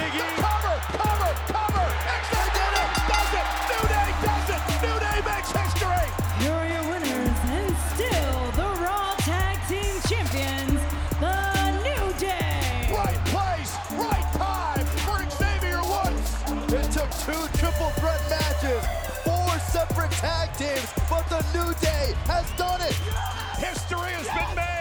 Big E. Cover, cover, cover. X-Day did it. Does it. New Day does it. New Day makes history. Here are your winners and still the Raw Tag Team Champions, the New Day. Right place, right time for Xavier Woods. It took two triple threat matches, four separate tag teams, but the New Day has done it. History has been made.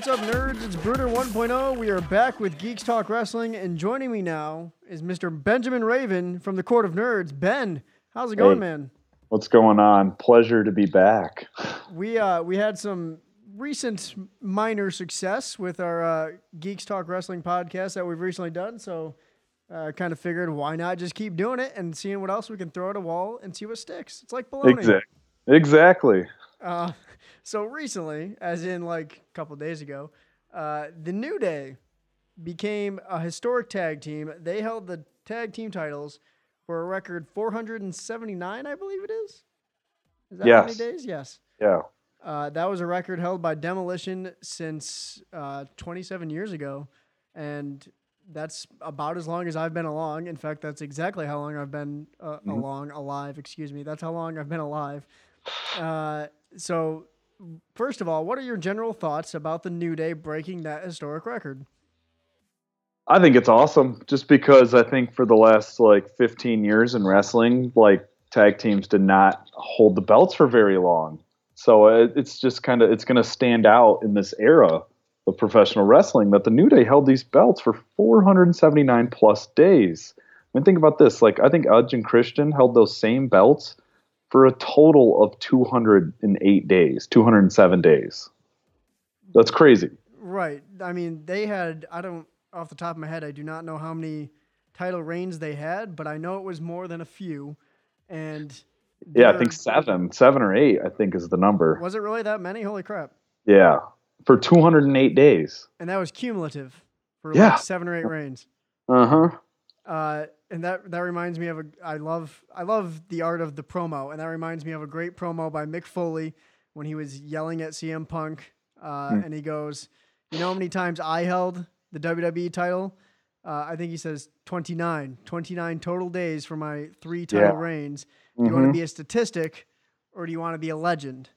What's up, nerds? It's Brunner 1.0. We are back with Geeks Talk Wrestling, and joining me now is Mr. Benjamin Raven from the Court of Nerds. Ben, how's it going, Hey. man? What's going on? Pleasure to be back. We uh we had some recent minor success with our uh, Geeks Talk Wrestling podcast that we've recently done, so uh, kind of figured why not just keep doing it and seeing what else we can throw at a wall and see what sticks. It's like baloney. Exactly. Exactly. Uh, so recently, as in like a couple days ago, uh, the New Day became a historic tag team. They held the tag team titles for a record 479, I believe it is. Is that how many days? Yes. Yeah. Uh, that was a record held by Demolition since uh, 27 years ago, and that's about as long as I've been along. In fact, that's exactly how long I've been uh, along, alive. Excuse me. That's how long I've been alive. Uh, so, first of all, what are your general thoughts about the New Day breaking that historic record? I think it's awesome just because I think for the last like 15 years in wrestling, like tag teams did not hold the belts for very long. So it, it's just kind of it's going to stand out in this era of professional wrestling that the New Day held these belts for 479 plus days. I mean, think about this. Like, I think Edge and Christian held those same belts for a total of 208 days, 207 days. That's crazy. Right. I mean, they had, I don't, off the top of my head, I do not know how many title reigns they had, but I know it was more than a few. And Yeah, I think seven, seven or eight, I think is the number. Was it really that many? Holy crap. Yeah, for 208 days. And that was cumulative for Yeah. like seven or eight reigns. Uh huh. And that that reminds me of a I love I love the art of the promo, and that reminds me of a great promo by Mick Foley when he was yelling at CM Punk, uh, Hmm. and he goes, "You know how many times I held the WWE title? Uh, I think he says 29, 29 total days for my three title Yeah. reigns. Do you want to be a statistic, or do you want to be a legend?"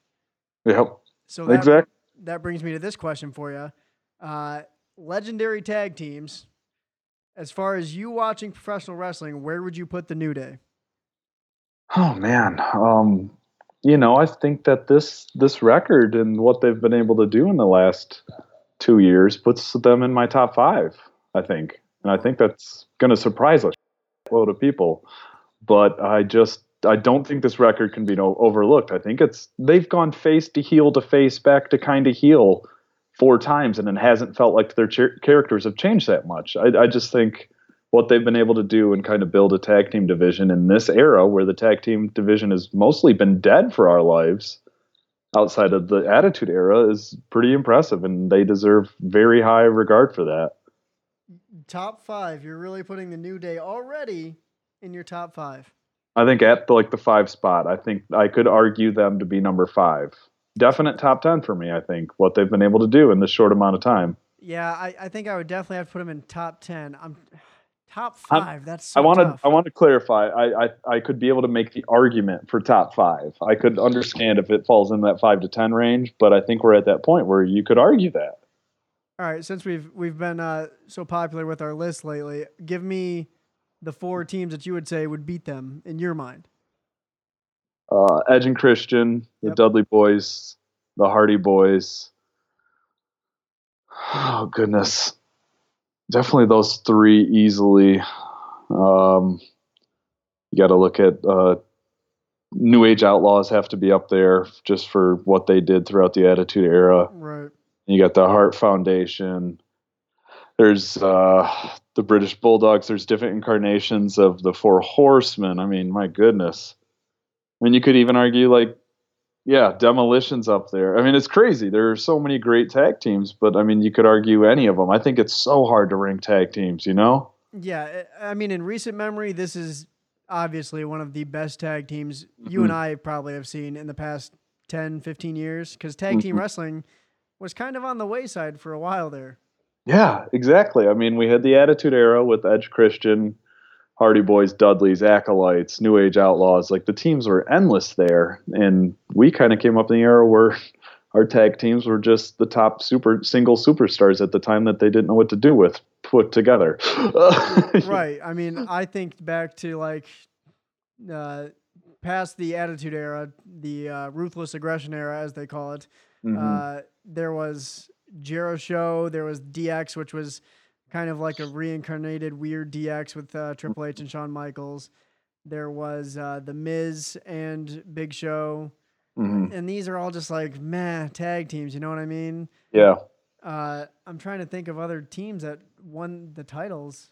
Yep. So that, Exactly. that brings me to this question for you. Uh, legendary tag teams. As far as you watching professional wrestling, where would you put the New Day? Oh man. Um, you know, I think that this this record and what they've been able to do in the last two years puts them in my top five. I think, and I think that's going to surprise a load of people. But I just I don't think this record can be overlooked. I think it's they've gone face to heel to face back to kind of heel four times, and it hasn't felt like their char- characters have changed that much. I, I just think what they've been able to do and kind of build a tag team division in this era where the tag team division has mostly been dead for our lives outside of the attitude era is pretty impressive and they deserve very high regard for that Top five. You're really putting the New Day already in your top five. i think at the, like the five spot i think i could argue them to be number five definite top 10 for me i think what they've been able to do in this short amount of time Yeah, I, I think I would definitely have to put them in top ten. I'm top I'm- 5 That's so I want to. I want to clarify. I, I I could be able to make the argument for top five. I could understand if it falls in that five to ten range, but I think we're at that point where you could argue that. All right, since we've we've been uh, so popular with our list lately, give me the four teams that you would say would beat them in your mind. Uh, Edge and Christian, the Yep. Dudley Boys, the Hardy Boys. Oh goodness, definitely those three easily. Um, you got to look at uh, New Age Outlaws have to be up there just for what they did throughout the Attitude Era. Right. You got the Heart Foundation. There's uh, the British Bulldogs. There's different incarnations of the Four Horsemen. I mean, my goodness. I mean, you could even argue like Yeah, Demolition's up there. I mean, it's crazy. There are so many great tag teams, but I mean, you could argue any of them. I think it's so hard to rank tag teams, you know? Yeah, I I mean, in recent memory, this is obviously one of the best tag teams you and I probably have seen in the past 10, 15 years because tag team Mhm. wrestling was kind of on the wayside for a while there. Yeah, exactly. I mean, we had the Attitude Era with Edge Christian, Hardy Boys, Dudleys, Acolytes, New Age Outlaws. Like the teams were endless there, and we kind of came up in the era where our tag teams were just the top super single superstars at the time that they didn't know what to do with put together. right. I mean, I think back to like uh, past the Attitude Era, the uh, Ruthless Aggression Era, as they call it. Mhm. Uh, there was Jeri-Show. There was DX, which was kind of like a reincarnated weird DX with uh, Triple H and Shawn Michaels. There was uh, the Miz and Big Show, Mhm. and these are all just like meh tag teams. You know what I mean? Yeah. Uh, I'm trying to think of other teams that won the titles.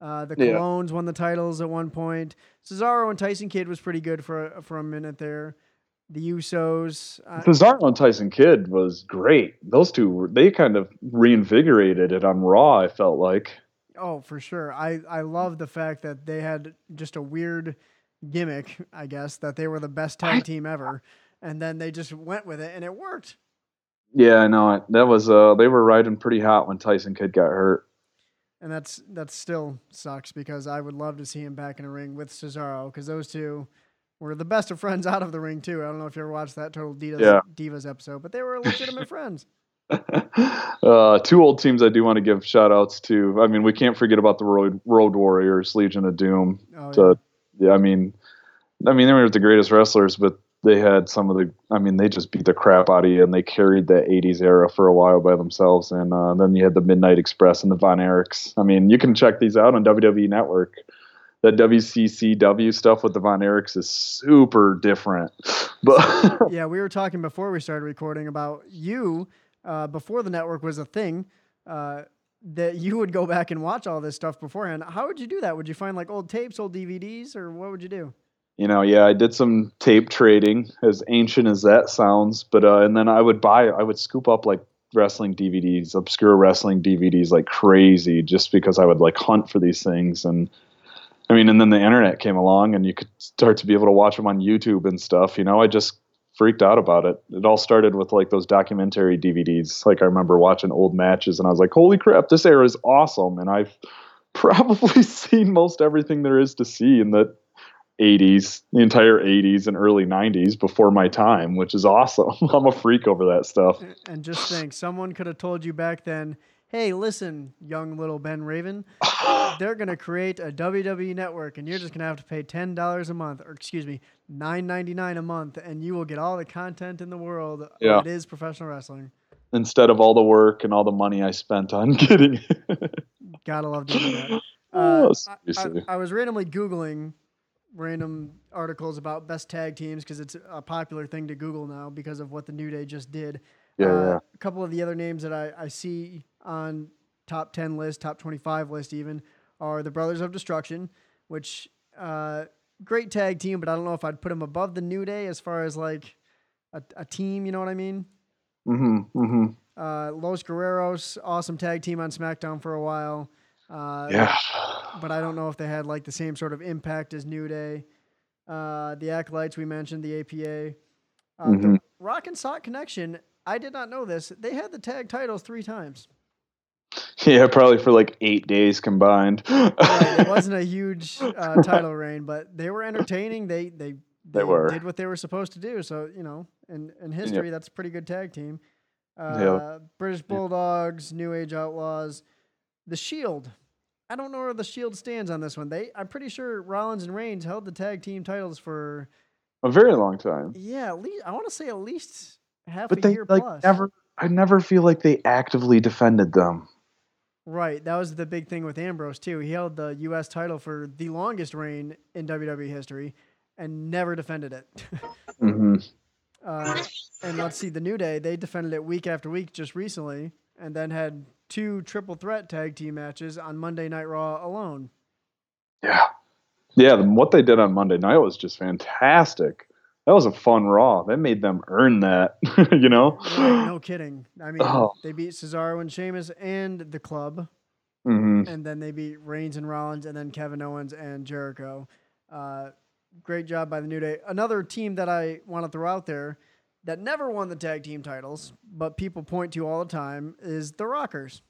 Uh, the Yeah. Won the titles at one point. Cesaro and Tyson Kidd was pretty good for a, for a minute there. The Usos. Uh, Cesaro and Tyson Kidd was great. Those two were they kind of reinvigorated it on Raw. I felt like. oh, for sure. I I love the fact that they had just a weird gimmick. I guess that they were the best tag team ever, and then they just went with it, and it worked. Yeah, I know. That was uh they were riding pretty hot when Tyson Kidd got hurt. And that's that still sucks because I would love to see him back in a ring with Cesaro because those two were the best of friends out of the ring too. I don't know if you ever watched that Total Divas, Yeah. Divas episode, but they were legitimate friends. uh, two old teams I do want to give shout outs to. I mean, we can't forget about the Road, Road Warriors, Legion of Doom. Oh, So, yeah, I mean, I mean, they were the greatest wrestlers, but they had some of the. I mean, they just beat the crap out of you, and they carried that '80s era for a while by themselves. And uh, then you had the Midnight Express and the Von Erichs. I mean, you can check these out on WWE Network. That WCCW stuff with the Von Erichs is super different, but yeah, we were talking before we started recording about you uh, before the network was a thing. Uh, that you would go back and watch all this stuff beforehand. How would you do that? Would you find like old tapes, old DVDs, or what would you do? you know, yeah, I did some tape trading, as ancient as that sounds. But uh, and then I would buy, I would scoop up like wrestling DVDs, obscure wrestling DVDs, like crazy, just because I would like hunt for these things. And I mean, and then the internet came along, and you could start to be able to watch them on YouTube and stuff. You know, I just freaked out about it. It all started with like those documentary DVDs. Like I remember watching old matches, and I was like, "Holy crap, this era is awesome!" And I've probably seen most everything there is to see in the 80s, the entire 80s and early 90s before my time, which is awesome. I'm a freak over that stuff. And just think, someone could have told you back then, hey, listen, young little Ben Raven, they're going to create a WWE network and you're just going to have to pay $10 a month, or excuse me, $9.99 a month, and you will get all the content in the world Yeah. that is professional wrestling. Instead of all the work and all the money I spent on getting it. Gotta love doing that. Oh, Uh, I- I. I was randomly Googling random articles about best tag teams because it's a popular thing to Google now because of what the New Day just did. Yeah, Uh, yeah. A couple of the other names that I, I see on top 10 list, top 25 list even, are the Brothers of Destruction, which uh, great tag team, but I don't know if I'd put them above the New Day as far as like a, a team, you know what I mean? hmm hmm Uh, Los Guerreros, awesome tag team on SmackDown for a while. Uh, Yeah. but I don't know if they had like the same sort of impact as New Day. Uh, the Acolytes we mentioned, the APA, uh, the Mhm. Rock and Sock Connection. I did not know this. They had the tag titles three times. Yeah, probably for like eight days combined. Right, it wasn't a huge uh, title reign, but they were entertaining. They they They were. did what they were supposed to do. So you know, in in history, that's a pretty good tag team. Uh, Yeah. British Bulldogs, New Age Outlaws, the Shield. I don't know where the Shield stands on this one. They, I'm pretty sure Rollins and Reigns held the tag team titles for a very long time. yeah, at least I want to say at least half But a they year like plus. never. I never feel like they actively defended them. Right, that was the big thing with Ambrose too. He held the U.S. title for the longest reign in WWE history, and never defended it. hmm uh, and let's see, the New Day they defended it week after week just recently, and then had two triple threat tag team matches on Monday Night Raw alone. Yeah. Yeah, what they did on Monday night was just fantastic. That was a fun Raw. That made them earn that, you know. Right, no kidding. I mean, Oh. they beat Cesaro and Sheamus and the club, hmm and then they beat Reigns and Rollins, and then Kevin Owens and Jericho. Uh, great job by the New Day. Another team that I want to throw out there that never won the tag team titles, but people point to all the time is the Rockers.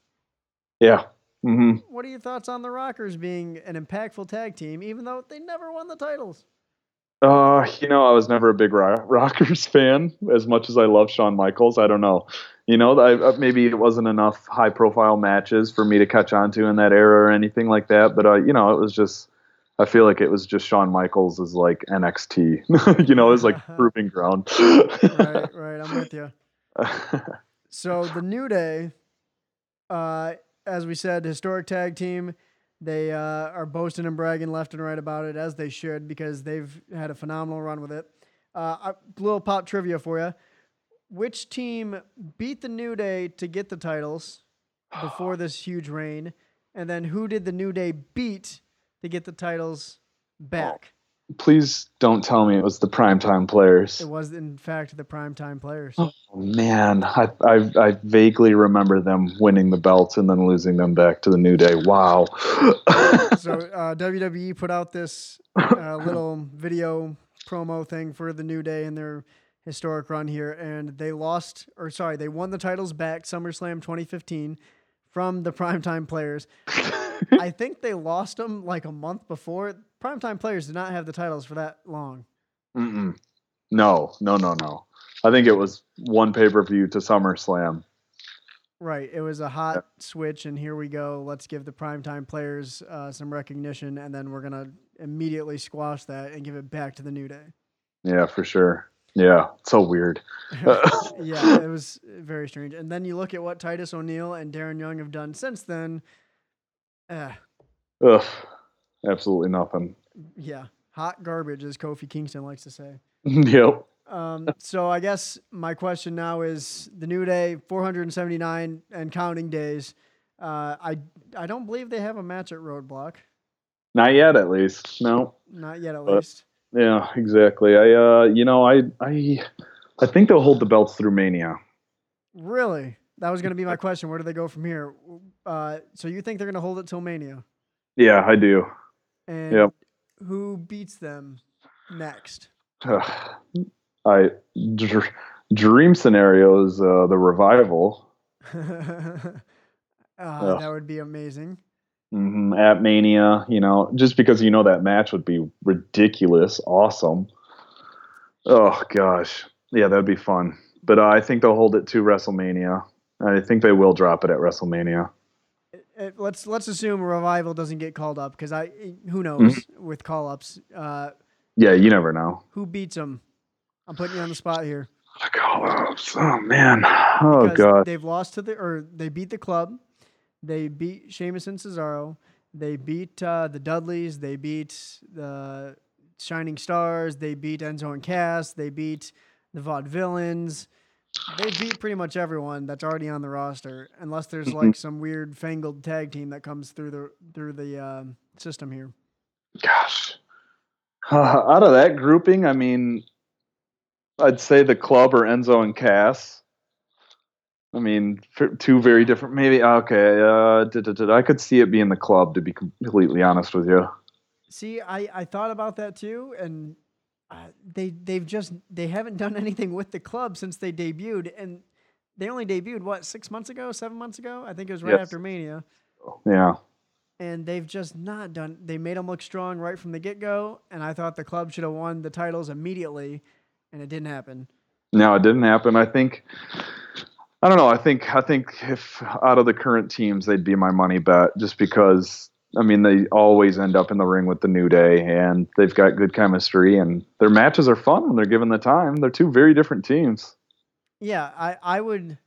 Yeah. hmm What are your thoughts on the Rockers being an impactful tag team, even though they never won the titles? Uh, you know, I was never a big Rockers fan as much as I love Shawn Michaels. I don't know. You know, I, uh, maybe it wasn't enough high profile matches for me to catch on to in that era or anything like that. But, uh, you know, it was just, I feel like it was just Shawn Michaels as like NXT. you know, it was like proving ground. right, right. I'm with you. So the New Day, uh, as we said, historic tag team. They uh, are boasting and bragging left and right about it, as they should, because they've had a phenomenal run with it. Uh, a little pop trivia for you: Which team beat the New Day to get the titles before this huge reign, and then who did the New Day beat to get the titles back? Please don't tell me it was the primetime players. It was, in fact, the primetime players. Oh, man, I, I I vaguely remember them winning the belts and then losing them back to the New Day. Wow. so uh, WWE put out this uh, little video promo thing for the New Day and their historic run here, and they lost, or sorry, they won the titles back SummerSlam 2015 from the Primetime Players. I think they lost them like a month before. Primetime Players did not have the titles for that long. Mm-mm. No, no, no, no. I think it was one pay per view to SummerSlam. Right, it was a hot switch, and here we go. Let's give the primetime players uh, some recognition, and then we're gonna immediately squash that and give it back to the New Day. Yeah, for sure. Yeah, so weird. yeah, it was very strange. And then you look at what Titus O'Neil and Darren Young have done since then. Uh, Ugh, absolutely nothing. yeah, hot garbage, as Kofi Kingston likes to say. yep. Um, so I guess my question now is the New Day, 479 and counting days. Uh, I I don't believe they have a match at Roadblock, Not yet, at least. No. not yet at But- least. Yeah, exactly. I, uh, you know, I, I, I think they'll hold the belts through Mania. Really, that was going to be my question. Where do they go from here? Uh, so you think they're going to hold it till Mania? Yeah, I do. And Yep. who beats them next? I dr- dream scenario is uh, the revival uh, Ugh. that would be amazing. hmm at Mania. You know, just because you know that match would be ridiculous, awesome. Oh gosh, yeah, that'd be fun. But uh, I think they'll hold it to WrestleMania. I think they will drop it at WrestleMania. Uh, let's let's assume revival doesn't get called up because I who knows Mm-hmm. with call ups. Uh, Yeah, you never know. who beats them? I'm putting you on the spot here. The call-ups. Oh man. Oh Because god. They've lost to the or they beat the club. They beat Sheamus and Cesaro. They beat uh, the Dudleys. They beat the Shining Stars. They beat Enzo and Cass. They beat the Vaudevillains. They beat pretty much everyone that's already on the roster, unless there's Mm-hmm. like some weird fangled tag team that comes through the through the um, system here. Gosh. Uh, out of that grouping, I mean, I'd say the club or Enzo and Cass. I mean, two very different. Maybe okay. Uh, I could see it being the club. To be completely honest with you. See, I, I thought about that too, and uh, they they've just they haven't done anything with the club since they debuted, and they only debuted what six months ago, seven months ago. I think it was right Yes. after Mania, Yeah. and they've just not done. They made them look strong right from the get go, and I thought the club should have won the titles immediately, and it didn't happen. No, it didn't happen. I think. I don't know. I think. I think if out of the current teams, they'd be my money bet, just because. I mean, they always end up in the ring with the New Day, and they've got good chemistry, and their matches are fun when they're given the time. They're two very different teams. Yeah, I I would.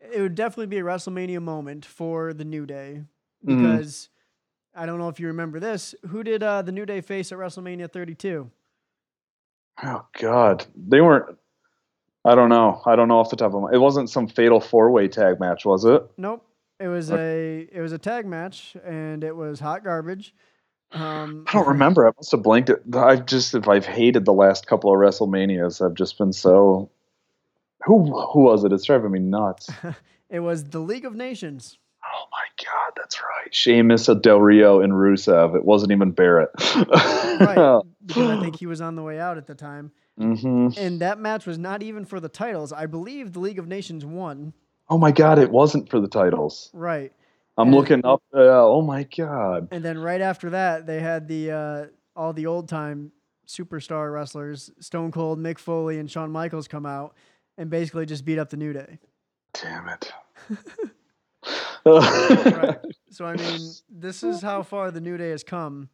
It would definitely be a WrestleMania moment for the New Day Mhm. because I don't know if you remember this. Who did uh, the New Day face at WrestleMania 32? Oh God, they weren't. I don't know. I don't know off the top of my. It wasn't some fatal four way tag match, was it? Nope. It was a it was a tag match and it was hot garbage. Um, I don't remember. I must have blanked it. I've just if I've hated the last couple of WrestleManias. I've just been so. Who who was it? It's driving me nuts. It was the League of Nations. Oh my god, that's right. Sheamus, Del Rio, and Rusev. It wasn't even Barrett. Right. because I think he was on the way out at the time. Mm-hmm. And that match was not even for the titles. I believe the League of Nations won. Oh my god, it wasn't for the titles. Right. I'm And- looking up. Uh, oh my god. And then right after that, they had the uh, all the old time superstar wrestlers, Stone Cold, Mick Foley, and Shawn Michaels come out and basically just beat up the New Day. Damn it. Right. So I mean, this is how far the New Day has come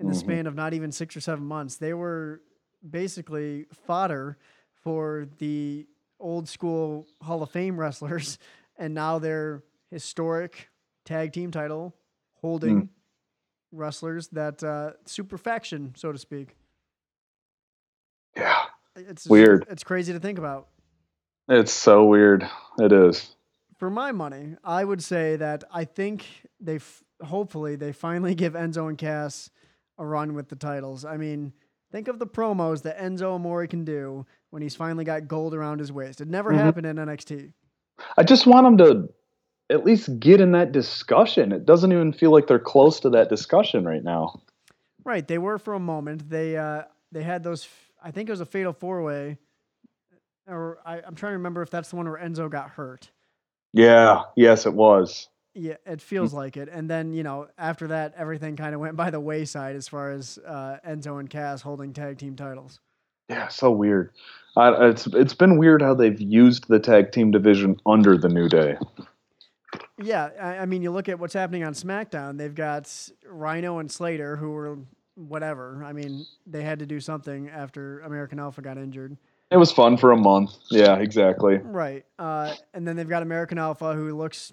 in the Mhm. span of not even six or seven months. They were basically fodder for the old school Hall of Fame wrestlers, and now they're historic tag team title holding wrestlers that uh, super faction, so to speak. yeah. It's Weird. It's crazy to think about. It's so weird. It is. For my money, I would say that I think they f- hopefully they finally give Enzo and Cass a run with the titles. I mean, think of the promos that Enzo Amore can do when he's finally got gold around his waist. It never Mhm. happened in NXT. I just want them to at least get in that discussion. It doesn't even feel like they're close to that discussion right now. Right, they were for a moment. They uh, they had those. I think it was a fatal four way, or I, I'm trying to remember if that's the one where Enzo got hurt. Yeah. Yes, it was. Yeah, it feels like it. And then you know after that, everything kind of went by the wayside as far as uh, Enzo and Cass holding tag team titles. Yeah, so weird. I, it's it's been weird how they've used the tag team division under the New Day. Yeah, I, I mean, you look at what's happening on SmackDown. They've got Rhino and Slater, who were whatever. I mean, they had to do something after American Alpha got injured. It was fun for a month. Yeah, exactly. Right. Uh, and then they've got American Alpha, who looks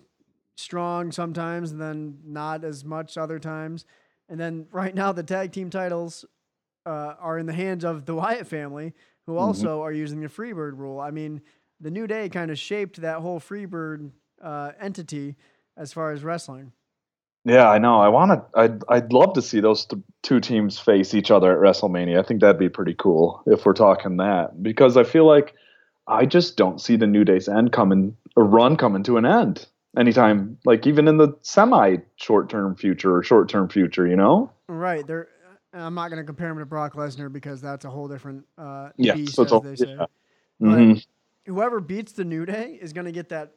strong sometimes, and then not as much other times. And then right now, the tag team titles uh, are in the hands of the Wyatt family, who also are using the Freebird rule. I mean, the New Day kind of shaped that whole Freebird uh, entity as far as wrestling. Yeah, I know. I want to. I'd I'd love to see those th- two teams face each other at WrestleMania. I think that'd be pretty cool if we're talking that because I feel like I just don't see the New Day's end coming, a run coming to an end anytime. Like even in the semi short term future or short term future, you know? Right. They're. I'm not going to compare him to Brock Lesnar because that's a whole different uh, Yeah, beast, so as all- they say. yeah. Mhm. whoever beats the New Day is going to get that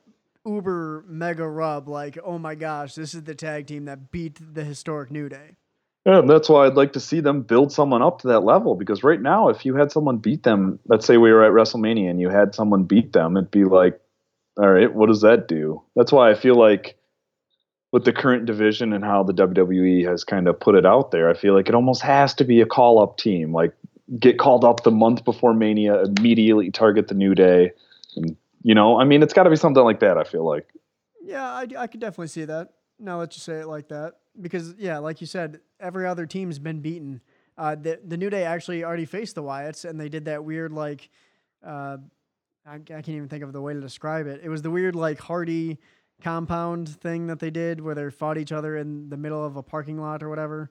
uber mega rub. Like, oh my gosh, this is the tag team that beat the historic New Day. Yeah, that's why I'd like to see them build someone up to that level because right now, if you had someone beat them, let's say we were at WrestleMania and you had someone beat them, it'd be like, all right, what does that do? That's why I feel like with the current division and how the WWE has kind of put it out there, I feel like it almost has to be a call up team. Like, get called up the month before Mania, immediately target the New Day. And, you know, I mean, it's got to be something like that, I feel like. Yeah, I, I could definitely see that. Now that you say it like that, because yeah, like you said, every other team's been beaten. Uh, the the New Day actually already faced the Wyatts, and they did that weird like, uh, I, I can't even think of the way to describe it. It was the weird like Hardy compound thing that they did where they fought each other in the middle of a parking lot or whatever.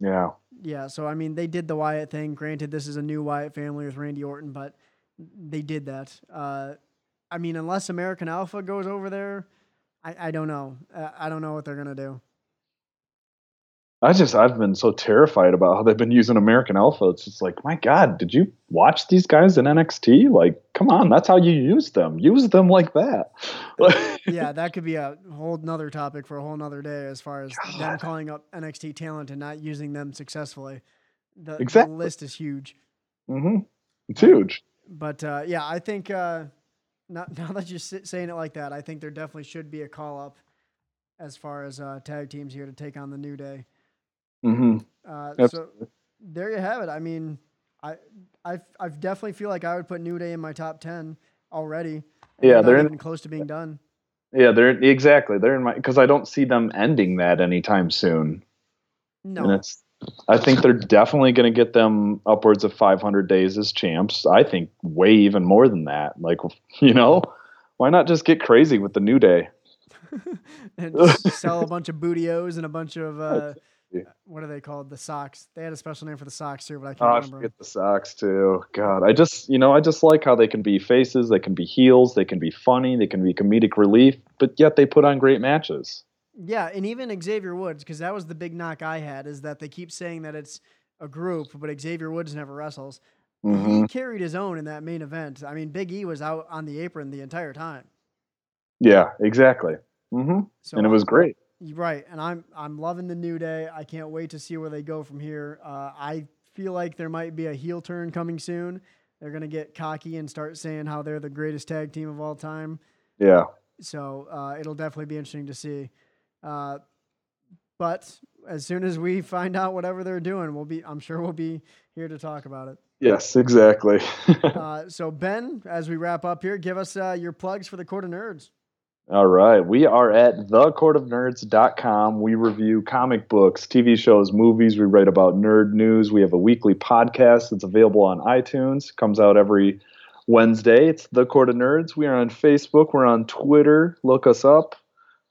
Yeah. Yeah, so I mean, they did the Wyatt thing. Granted, this is a new Wyatt family with Randy Orton, but they did that. Uh, I mean, unless American Alpha goes over there, I, I don't know. Uh, I don't know what they're gonna do. I just I've been so terrified about how they've been using American Alpha. It's just like, my God, did you watch these guys in NXT? Like, come on, that's how you use them. Use them like that. yeah, that could be a whole nother topic for a whole nother day as far as them calling up NXT talent and not using them successfully. The, Exactly. the list is huge. hmm It's huge. But uh, yeah, I think uh, now, now that you're saying it like that, I think there definitely should be a call up as far as uh, tag teams here to take on the New Day. Hmm Uh, so there you have it. I mean, I I I definitely feel like I would put New Day in my top ten already. Yeah, they're in- even close to being done. Yeah, they're exactly they're in my because I don't see them ending that anytime soon. And No, it's I think they're definitely going to get them upwards of 500 days as champs. I think way even more than that. Like, you know, why not just get crazy with the New Day? and sell a bunch of Booty-O's and a bunch of uh, what are they called? The socks. They had a special name for the socks too, but I Oh, can't remember. I remember. 'em. forget the socks too. God, I just you know I just like how they can be faces, they can be heels, they can be funny, they can be comedic relief, but yet they put on great matches. Yeah, and even Xavier Woods, because that was the big knock I had, is that they keep saying that it's a group, but Xavier Woods never wrestles. hmm He carried his own in that main event. I mean, Big E was out on the apron the entire time. Yeah, exactly. hmm So And it was great. Right, and I'm I'm loving the new day. I can't wait to see where they go from here. Uh, I feel like there might be a heel turn coming soon. They're gonna get cocky and start saying how they're the greatest tag team of all time. Yeah. So uh, it'll definitely be interesting to see. Uh, but as soon as we find out whatever they're doing, we'll be I'm sure we'll be here to talk about it. Yes, exactly. Uh, so Ben, as we wrap up here, give us uh, your plugs for the Court of Nerds. All right. We are at thecourtofnerds.com. We review comic books, TV shows, movies. We write about nerd news. We have a weekly podcast that's available on iTunes. Comes out every Wednesday. It's The Court of Nerds. We are on Facebook. We're on Twitter. Look us up.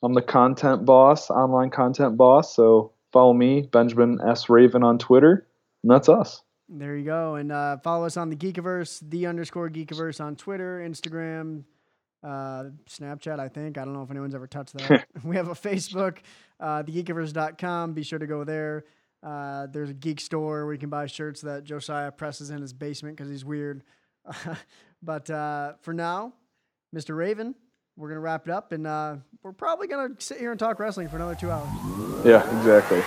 I'm the content boss, online content boss. So follow me, Benjamin S. Raven on Twitter. And that's us. There you go. And uh, follow us on the Geekiverse, the underscore Geekiverse on Twitter, Instagram, uh, Snapchat, I think. I don't know if anyone's ever touched that. we have a Facebook, uh, thegeekiverse.com. Be sure to go there. Uh, there's a geek store where you can buy shirts that Josiah presses in his basement because he's weird. but uh, for now, Mr. Raven, we're going to wrap it up. And uh, we're probably going to sit here and talk wrestling for another two hours. Yeah, exactly.